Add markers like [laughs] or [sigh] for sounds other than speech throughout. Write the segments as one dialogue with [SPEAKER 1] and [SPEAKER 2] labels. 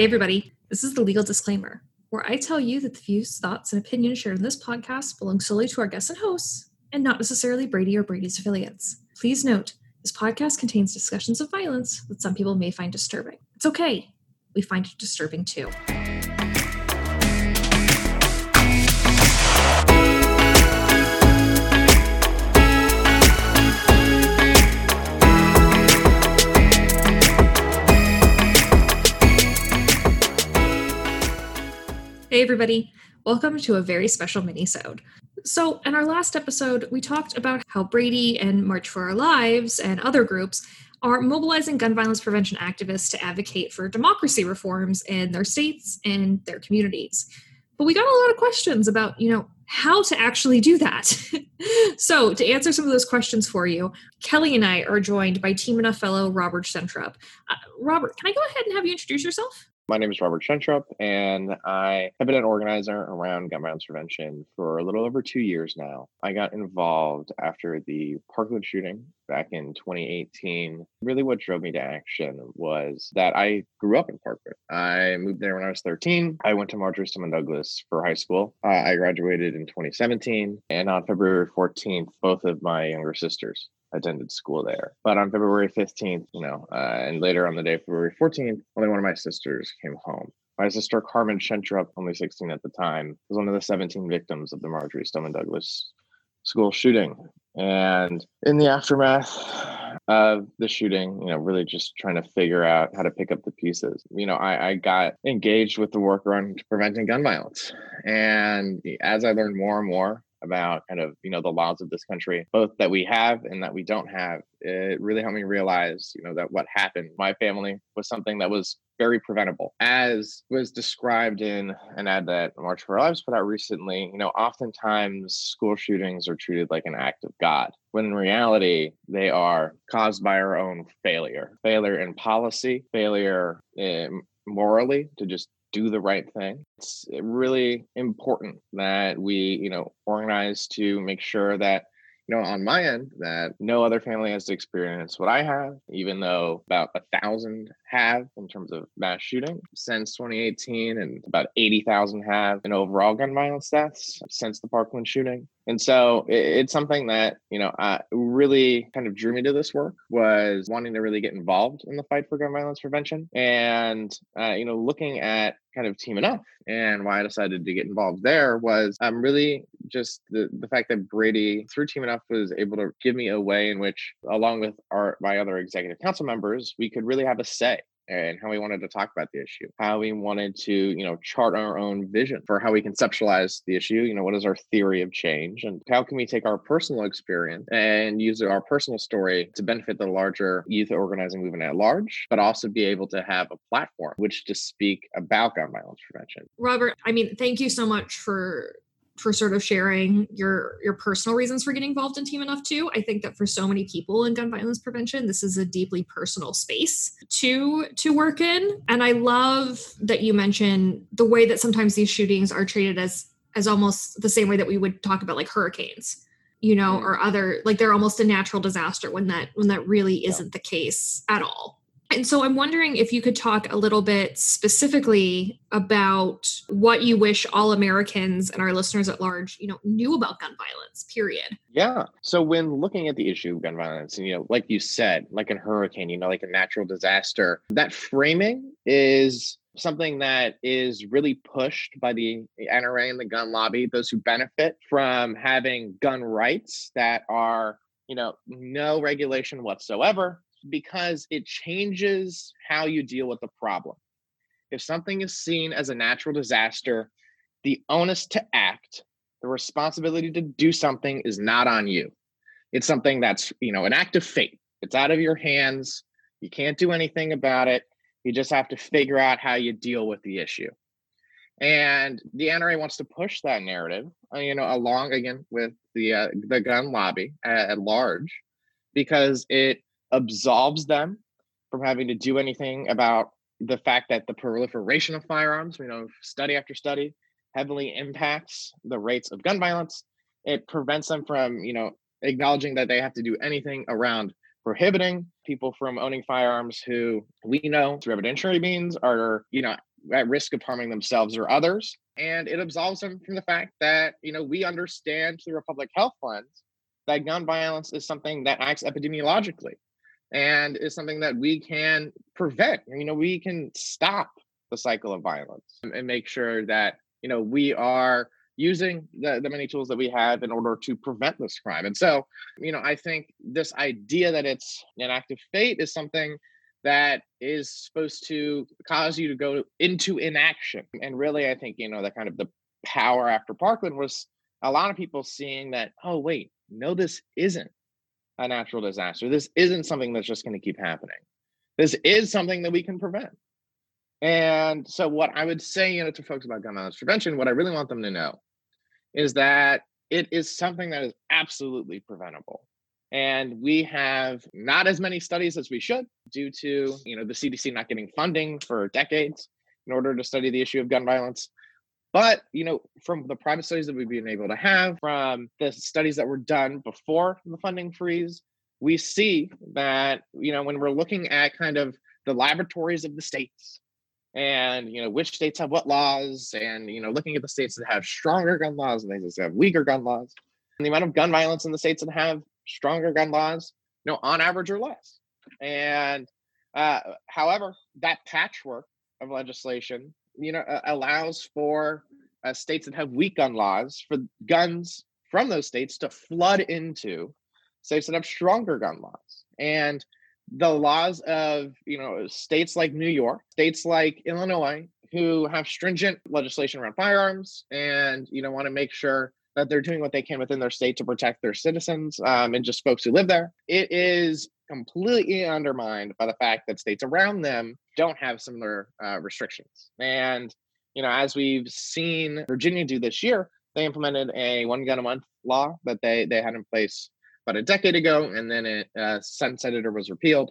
[SPEAKER 1] Hey, everybody. This is the legal disclaimer, where I tell you that the views, thoughts, and opinions shared in this podcast belong solely to our guests and hosts and not necessarily Brady or Brady's affiliates. Please note, this podcast contains discussions of violence that some people may find disturbing. It's okay. We find it disturbing too. Hey, everybody. Welcome to a very special mini-sode. So, in our last episode, we talked about how Brady and March for Our Lives and other groups are mobilizing gun violence prevention activists to advocate for democracy reforms in their states and their communities. But we got a lot of questions about, you know, how to actually do that. [laughs] so, to answer some of those questions for you, Kelly and I are joined by Team Enough fellow Robert Schentrup. Uh, Robert, can I go ahead and have you introduce yourself?
[SPEAKER 2] My name is Robert Schentrup, and I have been an organizer around gun violence prevention for a little over two years now. I got involved after the Parkland shooting back in 2018. Really, what drove me to action was that I grew up in Parkland. I moved there when I was 13. I went to Marjory Stoneman Douglas for high school. Uh, I graduated in 2017, and on February 14th, both of my younger sisters attended school there. But on February 15th, you know, uh, and later on the day, February 14th, only one of my sisters came home. My sister Carmen Schentrup, only 16 at the time, was one of the 17 victims of the Marjory Stoneman Douglas school shooting. And in the aftermath of the shooting, you know, really just trying to figure out how to pick up the pieces. You know, I, I got engaged with the work around preventing gun violence. And as I learned more and more about kind of you know the laws of this country both that we have and that we don't have it really helped me realize you know that what happened my family was something that was very preventable. As was described in an ad that march for our lives put out recently you know oftentimes school shootings are treated like an act of god when in reality they are caused by our own failure. Failure in policy failure in morally to just do the right thing. It's eh, really important that we, you know, organize to make sure that you know, on my end, that no other family has to experience what I have, even though about a thousand have in terms of mass shooting since 2018, and about 80,000 have in overall gun violence deaths since the Parkland shooting. And so it's something that, you know, really kind of drew me to this work was wanting to really get involved in the fight for gun violence prevention and, uh, you know, looking at kind of Team Enough. And why I decided to get involved there was um, really just the, the fact that Brady, through Team Enough, was able to give me a way in which, along with our my other executive council members, we could really have a say and how we wanted to talk about the issue, how we wanted to, you know, chart our own vision for how we conceptualize the issue. You know, what is our theory of change and how can we take our personal experience and use our personal story to benefit the larger youth organizing movement at large, but also be able to have a platform which to speak about gun violence prevention.
[SPEAKER 1] Robert, I mean, thank you so much for for sort of sharing your your personal reasons for getting involved in team enough too i think that for so many people in gun violence prevention this is a deeply personal space to to work in and i love that you mention the way that sometimes these shootings are treated as as almost the same way that we would talk about like hurricanes you know mm. or other like they're almost a natural disaster when that when that really isn't yeah. the case at all and so I'm wondering if you could talk a little bit specifically about what you wish all Americans and our listeners at large, you know, knew about gun violence, period.
[SPEAKER 2] Yeah. So when looking at the issue of gun violence, and you know, like you said, like a hurricane, you know, like a natural disaster, that framing is something that is really pushed by the NRA and the gun lobby, those who benefit from having gun rights that are, you know, no regulation whatsoever because it changes how you deal with the problem. If something is seen as a natural disaster, the onus to act, the responsibility to do something is not on you. It's something that's, you know, an act of fate. It's out of your hands. You can't do anything about it. You just have to figure out how you deal with the issue. And the NRA wants to push that narrative, uh, you know, along again with the uh, the gun lobby at, at large, because it absolves them from having to do anything about the fact that the proliferation of firearms, you know, study after study, heavily impacts the rates of gun violence. It prevents them from, you know, acknowledging that they have to do anything around prohibiting people from owning firearms who we know through evidentiary means are, you know, at risk of harming themselves or others. And it absolves them from the fact that, you know, we understand through a public health lens that gun violence is something that acts epidemiologically and is something that we can prevent. You know, we can stop the cycle of violence and make sure that, you know, we are using the, the many tools that we have in order to prevent this crime. And so, you know, I think this idea that it's an act of fate is something that is supposed to cause you to go into inaction. And really, I think, you know, the kind of the power after Parkland was a lot of people seeing that, oh, wait, no, this isn't a natural disaster. This isn't something that's just going to keep happening. This is something that we can prevent. And so, what I would say, you know, to folks about gun violence prevention, what I really want them to know is that it is something that is absolutely preventable. And we have not as many studies as we should due to, you know, the CDC not getting funding for decades in order to study the issue of gun violence. But, you know, from the private studies that we've been able to have, from the studies that were done before the funding freeze, we see that, you know, when we're looking at kind of the laboratories of the states and you know which states have what laws and you know looking at the states that have stronger gun laws and they just have weaker gun laws and the amount of gun violence in the states that have stronger gun laws you know on average or less. And uh, however that patchwork of legislation you know allows for uh, states that have weak gun laws for guns from those states to flood into states that have stronger gun laws and the laws of you know states like New York, states like Illinois, who have stringent legislation around firearms, and you know want to make sure that they're doing what they can within their state to protect their citizens um, and just folks who live there. It is completely undermined by the fact that states around them don't have similar uh, restrictions. And you know, as we've seen Virginia do this year, they implemented a one gun a month law that they they had in place about a decade ago, and then it uh, sunsetted or was repealed.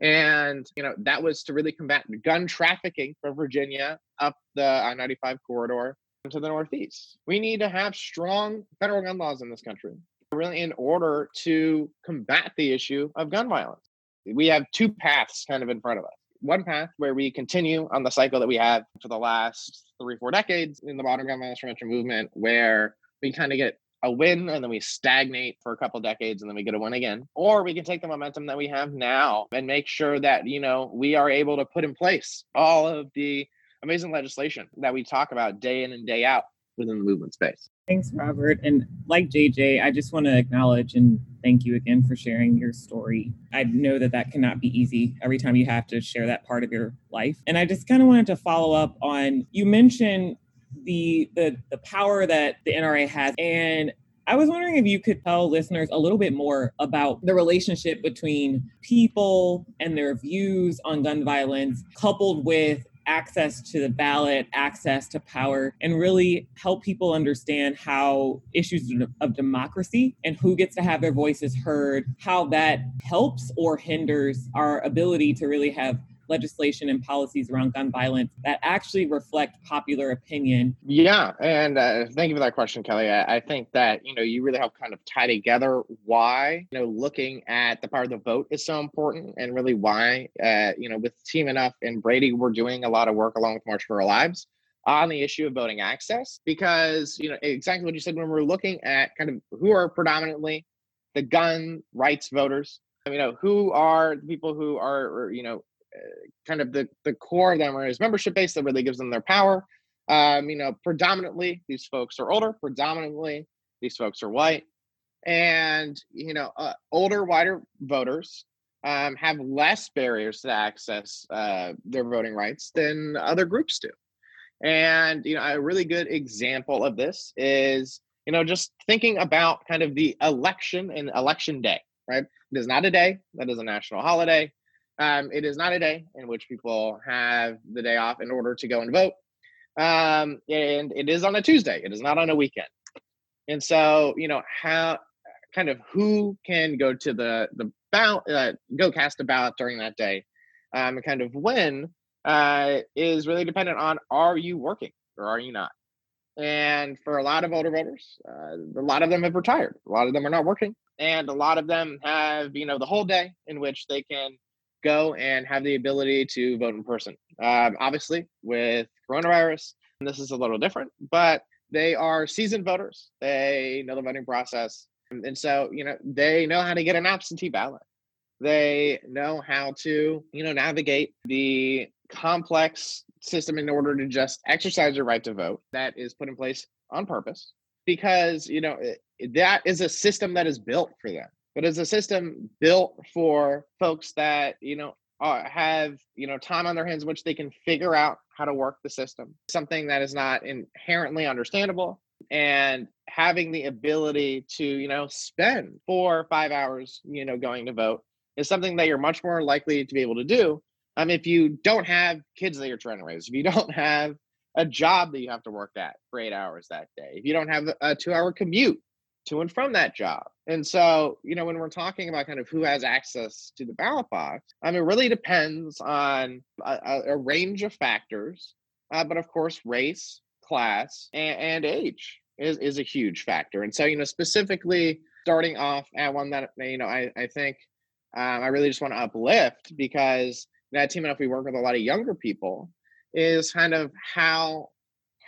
[SPEAKER 2] And you know that was to really combat gun trafficking from Virginia up the I-95 corridor to the Northeast. We need to have strong federal gun laws in this country, really, in order to combat the issue of gun violence. We have two paths kind of in front of us. One path where we continue on the cycle that we have for the last three, four decades in the modern gun violence prevention movement, where we kind of get a win and then we stagnate for a couple decades and then we get a win again or we can take the momentum that we have now and make sure that you know we are able to put in place all of the amazing legislation that we talk about day in and day out within the movement space
[SPEAKER 3] thanks robert. And like jj i just want to acknowledge and thank you again for sharing your story. I know that that cannot be easy every time you have to share that part of your life. And i just kind of wanted to follow up on you mentioned the the the power that the NRA has. And I was wondering if you could tell listeners a little bit more about the relationship between people and their views on gun violence coupled with access to the ballot, access to power, and really help people understand how issues of democracy and who gets to have their voices heard, how that helps or hinders our ability to really have legislation and policies around gun violence that actually reflect popular opinion?
[SPEAKER 2] Yeah, and uh, thank you for that question, Kelly. I, I, think that you know you really help kind of tie together why you know looking at the power of the vote is so important, and really why uh, you know with Team Enough and Brady, we're doing a lot of work along with March for Our Lives on the issue of voting access because you know exactly what you said when we're looking at kind of who are predominantly the gun rights voters you know who are the people who are you know kind of the, the core of the NRA's membership base that really gives them their power. Um, you know, predominantly these folks are older, predominantly these folks are white. And, you know, uh, older, whiter voters um, have less barriers to access uh, their voting rights than other groups do. And, you know, a really good example of this is, you know, just thinking about kind of the election and election day, right? It is not a day that is a national holiday. Um, it is not a day in which people have the day off in order to go and vote. Um, and it is on a Tuesday. It is not on a weekend. And so, you know, how kind of who can go to the the ballot, uh, go cast a ballot during that day, um, kind of when uh, is really dependent on are you working or are you not. And for a lot of older voters, uh, a lot of them have retired. A lot of them are not working, and a lot of them have you know the whole day in which they can go and have the ability to vote in person. Um, obviously, with coronavirus, this is a little different, but they are seasoned voters. They know the voting process. And so, you know, they know how to get an absentee ballot. They know how to, you know, navigate the complex system in order to just exercise your right to vote that is put in place on purpose because, you know, that is a system that is built for them. But it's a system built for folks that, you know, have you know time on their hands which they can figure out how to work the system. Something that is not inherently understandable and having the ability to you know spend four or five hours you know going to vote is something that you're much more likely to be able to do um, if you don't have kids that you're trying to raise if you [laughs] don't have a job that you have to work at for eight hours that day if you don't have a two hour commute to and from that job. And so, you know, when we're talking about kind of who has access to the ballot box, I mean, it really depends on a, a range of factors. Uh, but of course, race, class, and, and age is, is a huge factor. And so, you know, specifically starting off at one that, you know, I, I think um, I really just want to uplift because that team enough we work with a lot of younger people is kind of how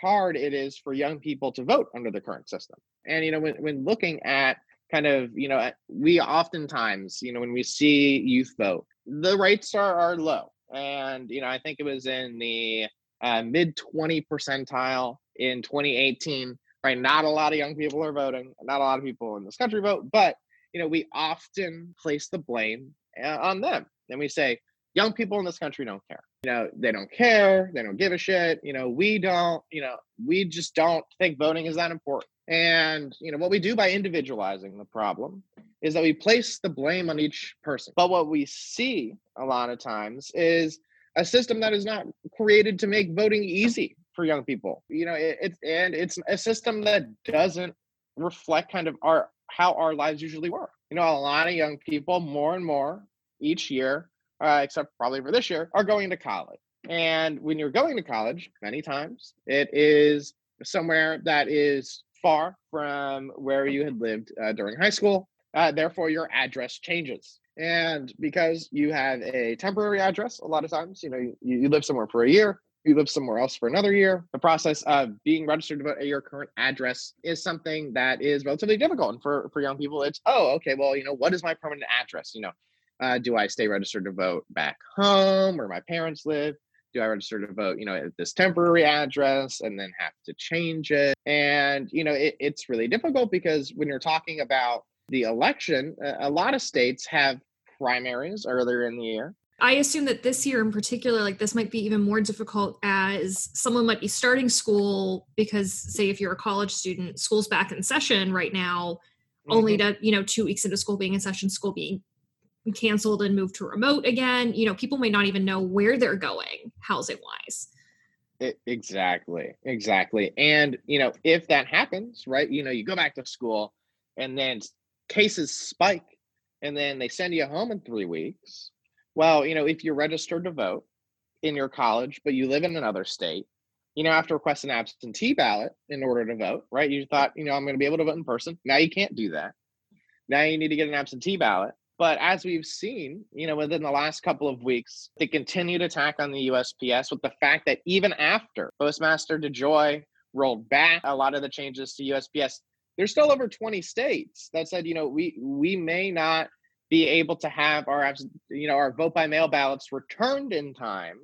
[SPEAKER 2] hard it is for young people to vote under the current system. And you know, when when looking at kind of you know, we oftentimes you know when we see youth vote, the rates are are low, and you know, I think it was in the uh, mid twenty percentile in 2018. Right, not a lot of young people are voting. Not a lot of people in this country vote, but you know, we often place the blame uh, on them, and we say young people in this country don't care you know they don't care they don't give a shit you know we don't you know we just don't think voting is that important and you know what we do by individualizing the problem is that we place the blame on each person. But what we see a lot of times is a system that is not created to make voting easy for young people. You know it, it's and it's a system that doesn't reflect kind of our how our lives usually work. You know a lot of young people more and more each year uh, except probably for this year, are going to college. And when you're going to college, many times it is somewhere that is far from where you had lived uh, during high school. Uh, therefore, your address changes. And because you have a temporary address, a lot of times, you know, you, you live somewhere for a year, you live somewhere else for another year. The process of being registered to vote at your current address is something that is relatively difficult. And for, for young people, it's, oh, okay, well, you know, what is my permanent address? You know, uh, do I stay registered to vote back home where my parents live? Do I register to vote, you know, at this temporary address and then have to change it? And, you know, it, it's really difficult because when you're talking about the election, a lot of states have primaries earlier in the year.
[SPEAKER 1] I assume that this year in particular, like this might be even more difficult as someone might be starting school because, say, if you're a college student, school's back in session right now, mm-hmm. only to, you know, two weeks into school being in session, school being canceled and moved to remote again you know people may not even know where they're going housing wise
[SPEAKER 2] exactly exactly and you know if that happens right you know you go back to school and then cases spike and then they send you home in three weeks well you know if you're registered to vote in your college but you live in another state you know have to request an absentee ballot in order to vote right? You thought you know i'm going to be able to vote in person. Now you can't do that. Now you need to get an absentee ballot but as we've seen, you know, within the last couple of weeks, the continued attack on the USPS with the fact that even after Postmaster DeJoy rolled back a lot of the changes to USPS, there's still over 20 states that said, you know, we we may not be able to have our you know our vote by mail ballots returned in time,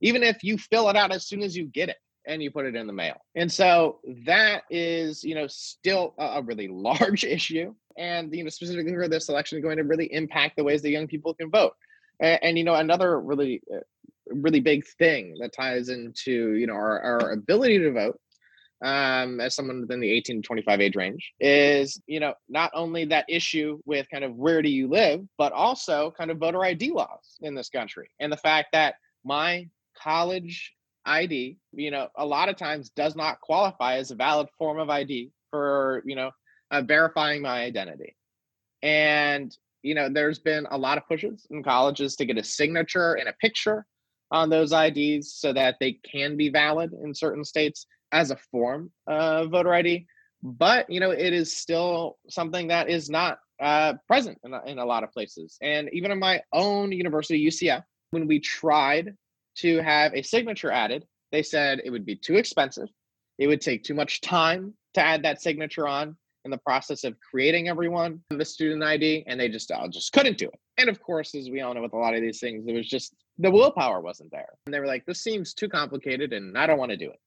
[SPEAKER 2] even if you fill it out as soon as you get it and you put it in the mail. And so that is, you know, still a really [laughs] large issue and you know specifically for this election is going to really impact the ways that young people can vote. And, and you know another really uh, really big thing that ties into you know our, our ability to vote um, as someone within the 18 to 25 age range is you know not only that issue with kind of where do you live but also kind of voter id laws in this country. And the fact that my college id you know a lot of times does not qualify as a valid form of id for you know uh, verifying my identity. And, you know, there's been a lot of pushes in colleges to get a signature and a picture on those IDs so that they can be valid in certain states as a form of voter ID. But, you know, it is still something that is not uh, present in, in a lot of places. And even in my own university, UCF, when we tried to have a signature added. They said it would be too expensive. It would take too much time to add that signature on in the process of creating everyone the student ID, and they just uh, just couldn't do it. And of course, as we all know, with a lot of these things, it was just the willpower wasn't there. And they were like, "This seems too complicated, and I don't want to do it."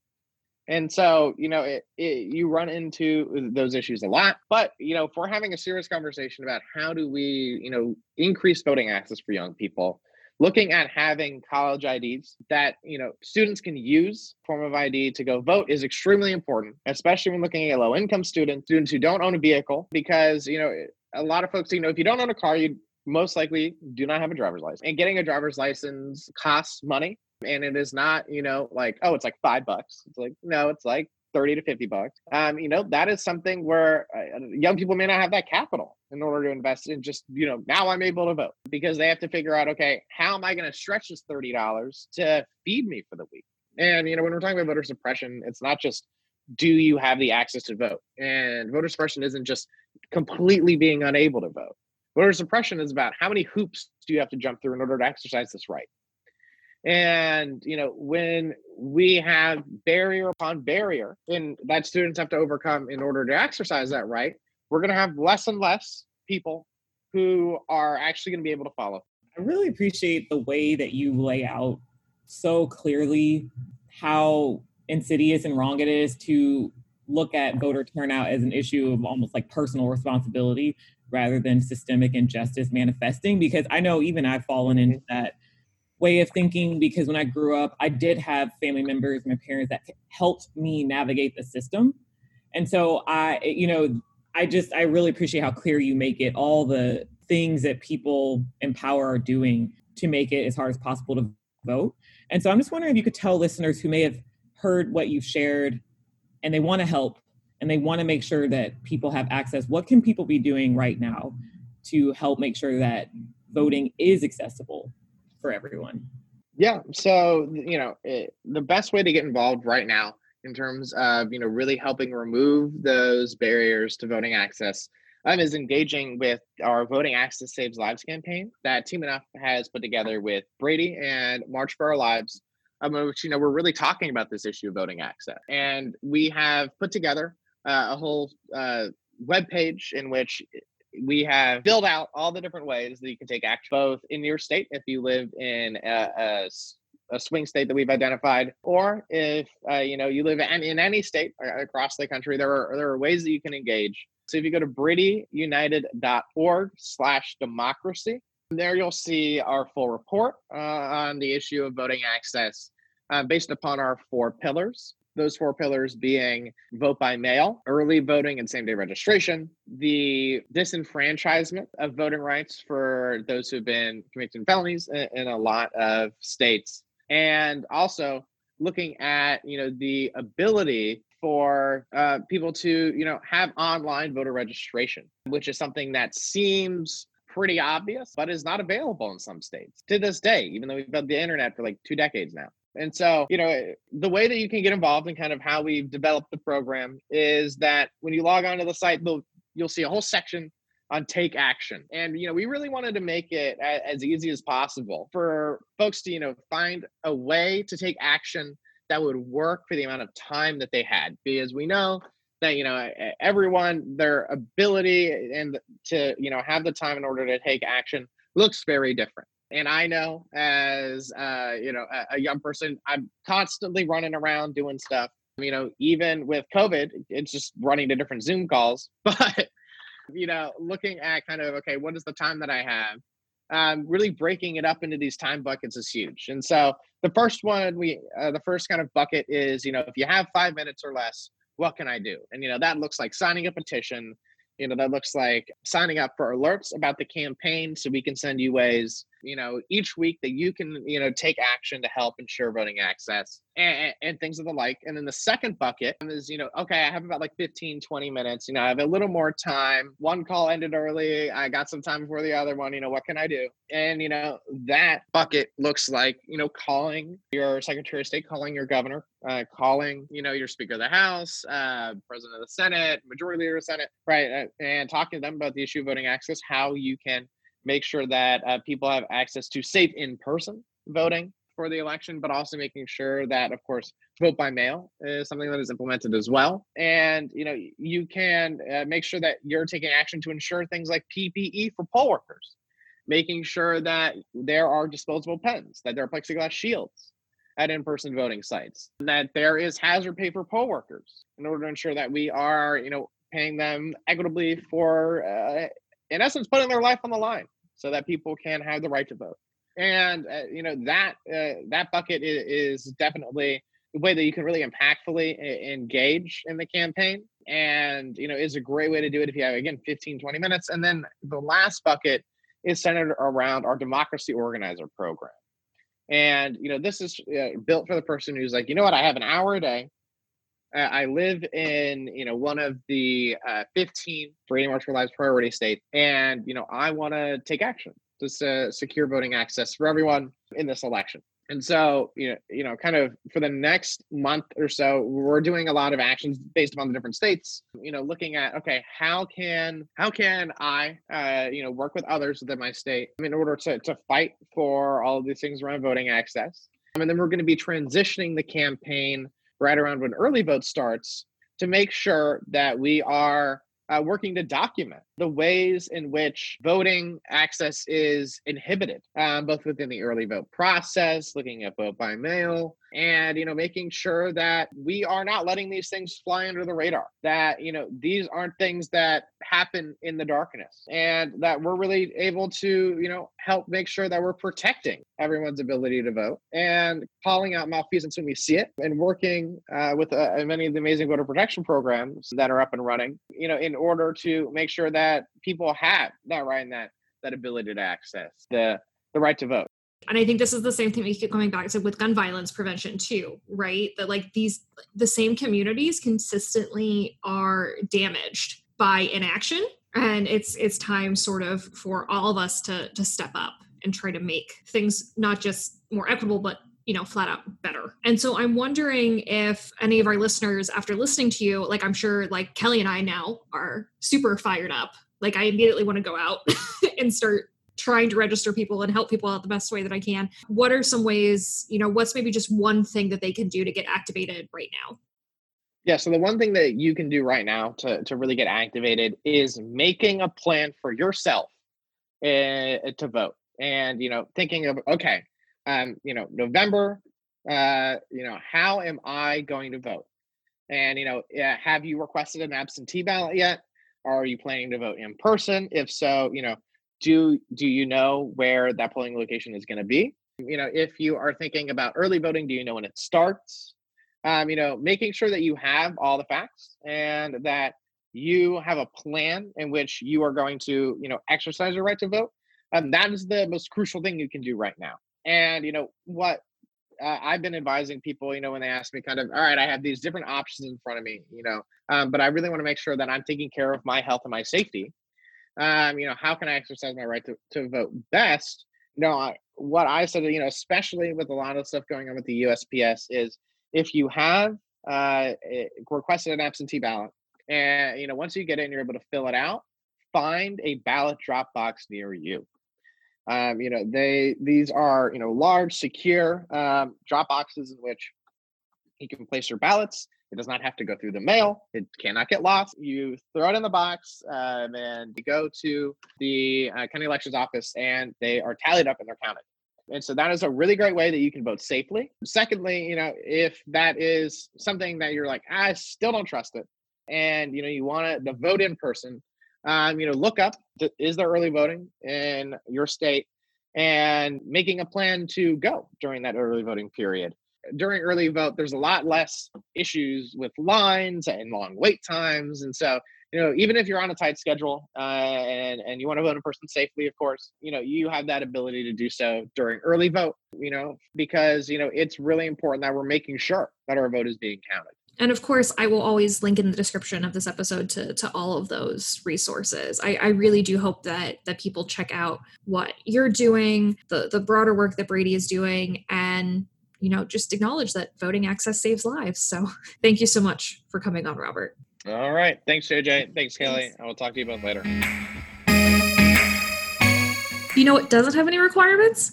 [SPEAKER 2] And so, you know, it, it, you run into those issues a lot. But, you know, if we're having a serious conversation about how do we, you know, increase voting access for young people, looking at having college IDs that, you know, students can use form of ID to go vote is extremely important, especially when looking at low income students, students who don't own a vehicle, because, you know, a lot of folks, you know, if you don't own a car, you most likely do not have a driver's license. And getting a driver's license costs money and it is not you know like oh it's like five bucks it's like no it's like 30 to 50 bucks um you know that is something where uh, young people may not have that capital in order to invest in just you know now i'm able to vote because they have to figure out okay how am i going to stretch this $30 to feed me for the week? And you know when we're talking about voter suppression it's not just do you have the access to vote? And voter suppression isn't just completely being unable to vote. Voter suppression is about how many hoops do you have to jump through in order to exercise this right and you know, when we have barrier upon barrier and that students have to overcome in order to exercise that right, we're going to have less and less people who are actually going to be able to follow.
[SPEAKER 3] I really appreciate the way that you lay out so clearly how insidious and wrong it is to look at voter turnout as an issue of almost like personal responsibility rather than systemic injustice manifesting because i know even i've fallen into mm-hmm. that way of thinking because when I grew up, I did have family members, my parents that helped me navigate the system. And so I, you know, I just, I really appreciate how clear you make it, all the things that people in power are doing to make it as hard as possible to vote. And so I'm just wondering if you could tell listeners who may have heard what you've shared and they want to help and they want to make sure that people have access, what can people be doing right now to help make sure that voting is accessible for everyone?
[SPEAKER 2] Yeah. So, you know, it, the best way to get involved right now in terms of, you know, really helping remove those barriers to voting access um, is engaging with our Voting Access Saves Lives campaign that Team Enough has put together with Brady and March for Our Lives, um, which, you know, we're really talking about this issue of voting access. And we have put together uh, a whole uh, web page in which we have built out all the different ways that you can take action, both in your state if you live in a, a, a swing state that we've identified, or if uh, you know you live in, in any state across the country, there are there are ways that you can engage. So if you go to bradyunited.org slash democracy, there you'll see our full report uh, on the issue of voting access uh, based upon our four pillars those four pillars being vote by mail, early voting and same day registration, the disenfranchisement of voting rights for those who've been convicted felonies in, in a lot of states, and also looking at you know the ability for uh, people to you know have online voter registration, which is something that seems pretty obvious, but is not available in some states to this day, even though we've had the internet for like two decades now. And so, you know, the way that you can get involved in kind of how we've developed the program is that when you log onto the site, you'll see a whole section on take action. And, you know, we really wanted to make it as easy as possible for folks to, you know, find a way to take action that would work for the amount of time that they had. Because we know that, you know, everyone, their ability and to, you know, have the time in order to take action looks very different. And I know as uh, you know a, a young person, I'm constantly running around doing stuff. You know, even with COVID, it's just running to different Zoom calls. [laughs] But you know, looking at kind of okay, what is the time that I have? Um, really breaking it up into these time buckets is huge. And so the first one, we uh, the first kind of bucket is you know if you have five minutes or less, what can I do? And you know that looks like signing a petition. You know that looks like signing up for alerts about the campaign, so we can send you ways you know each week that you can you know take action to help ensure voting access and, and things of the like. And then the second bucket is you know okay i have about like 15 20 minutes you know i have a little more time. One call ended early i got some time before the other one you know what can i do? And you know that bucket looks like you know calling your secretary of state calling your governor uh, calling you know your speaker of the house uh, president of the senate majority leader of the senate right uh, and talking to them about the issue of voting access how you can make sure that uh, people have access to safe in person voting for the election, but also making sure that, of course, vote by mail is something that is implemented as well. And you know, you can uh, make sure that you're taking action to ensure things like PPE for poll workers, making sure that there are disposable pens, that there are plexiglass shields at in-person voting sites, that there is hazard pay for poll workers in order to ensure that we are, you know, paying them equitably for, uh, in essence, putting their life on the line so that people can have the right to vote. And uh, you know that uh, that bucket is, is, definitely the way that you can really impactfully engage in the campaign. And you know is a great way to do it if you have again 15, 20 minutes. And then the last bucket is centered around our democracy organizer program. And you know this is uh, built for the person who's like, you know what, I have an hour a day I live in, you know, one of the uh, 15 Freedom March for Lives priority states, and you know, I want to take action to uh, secure voting access for everyone in this election. And so, you know, you know, kind of for the next month or so, we're doing a lot of actions based upon the different states. You know, looking at okay, how can how can I, uh, you know, work with others within my state in order to to fight for all of these things around voting access. And then we're going to be transitioning the campaign right around when early vote starts to make sure that we are uh, working to document the ways in which voting access is inhibited, um, both within the early vote process, looking at vote by mail, and you know making sure that we are not letting these things fly under the radar that you know these aren't things that happen in the darkness and that we're really able to you know help make sure that we're protecting everyone's ability to vote and calling out malfeasance when we see it and working uh, with uh, many of the amazing voter protection programs that are up and running you know in order to make sure that people have that right and that that ability to access the the right to vote.
[SPEAKER 1] And i think this is the same thing we keep coming back to with gun violence prevention too right? That like these the same communities consistently are damaged by inaction and it's it's time sort of for all of us to to step up and try to make things not just more equitable but you know flat out better and so i'm wondering if any of our listeners after listening to you like i'm sure like kelly and i now are super fired up like i immediately want to go out [laughs] and start trying to register people and help people out the best way that I can. What are some ways, you know, what's maybe just one thing that they can do to get activated right now?
[SPEAKER 2] Yeah, so the one thing that you can do right now to, to really get activated is making a plan for yourself uh, to vote. And, you know, thinking of, okay, um, you know, November, uh, you know, how am I going to vote? And, you know, have you requested an absentee ballot yet? Are you planning to vote in person? If so, you know, do do you know where that polling location is going to be you know if you are thinking about early voting do you know when it starts um, you know making sure that you have all the facts and that you have a plan in which you are going to you know exercise your right to vote um, that is the most crucial thing you can do right now and you know what uh, I've been advising people, you know, when they ask me kind of, all right, I have these different options in front of me, you know, um, but I really want to make sure that I'm taking care of my health and my safety um, you know, how can I exercise my right to, to vote best? You know, I, what I said, you know, especially with a lot of stuff going on with the USPS, is if you have uh, eh, requested an absentee ballot, and you know, once you get in, you're able to fill it out. Find a ballot drop box near you. Um, you know, they these are you know large, secure um, drop boxes in which you can place your ballots. It does not have to go through the mail. It cannot get lost. You throw it in the box um, and you go to the uh, county elections office and they are tallied up and they're counted. And so that is a really great way that you can vote safely. Secondly, you know, if that is something that you're like, I still don't trust it, and you know, you want to vote in person, um, you know, look up is there early voting in your state, and making a plan to go during that early voting period during early vote, there's a lot less issues with lines and long wait times. And so, you know, even if you're on a tight schedule uh, and, and you want to vote in person safely, of course, you know, you have that ability to do so during early vote, you know, because, you know, it's really important that we're making sure that our vote is being counted.
[SPEAKER 1] And of course, I will always link in the description of this episode to, to all of those resources. I, I really do hope that that people check out what you're doing, the the broader work that Brady is doing, and you know, just acknowledge that voting access saves lives. So [laughs] thank you so much for coming on, Robert.
[SPEAKER 2] All right. Thanks, JJ. Thanks, Kelly. Thanks. I will talk to you both later.
[SPEAKER 1] You know what doesn't have any requirements?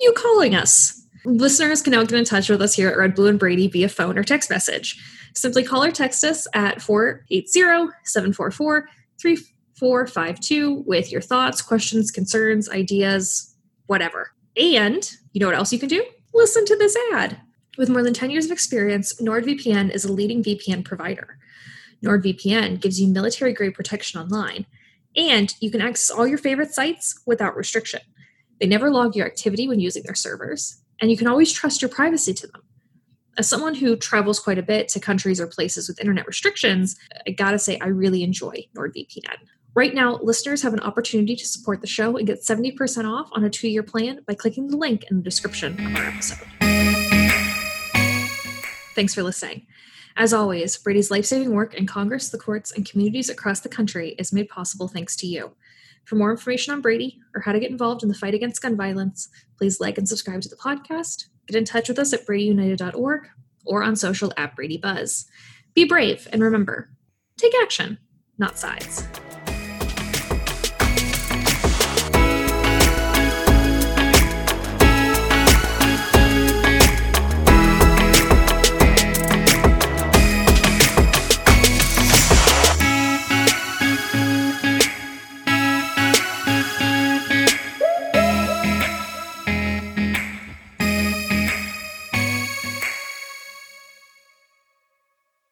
[SPEAKER 1] You calling us. Listeners can now get in touch with us here at Red, Blue, and Brady via phone or text message. Simply call or text us at 480 744 3452 with your thoughts, questions, concerns, ideas, whatever. And you know what else you can do? Listen to this ad. With more than 10 years of experience, NordVPN is a leading VPN provider. NordVPN gives you military grade protection online, and you can access all your favorite sites without restriction. They never log your activity when using their servers, and you can always trust your privacy to them. As someone who travels quite a bit to countries or places with internet restrictions, I gotta say, I really enjoy NordVPN. Right now, listeners have an opportunity to support the show and get 70% off on a two year plan by clicking the link in the description of our episode. Thanks for listening. As always, Brady's life saving work in Congress, the courts, and communities across the country is made possible thanks to you. For more information on Brady or how to get involved in the fight against gun violence, please like and subscribe to the podcast. Get in touch with us at bradyunited.org or on social at Brady Buzz. Be brave and remember take action, not sides.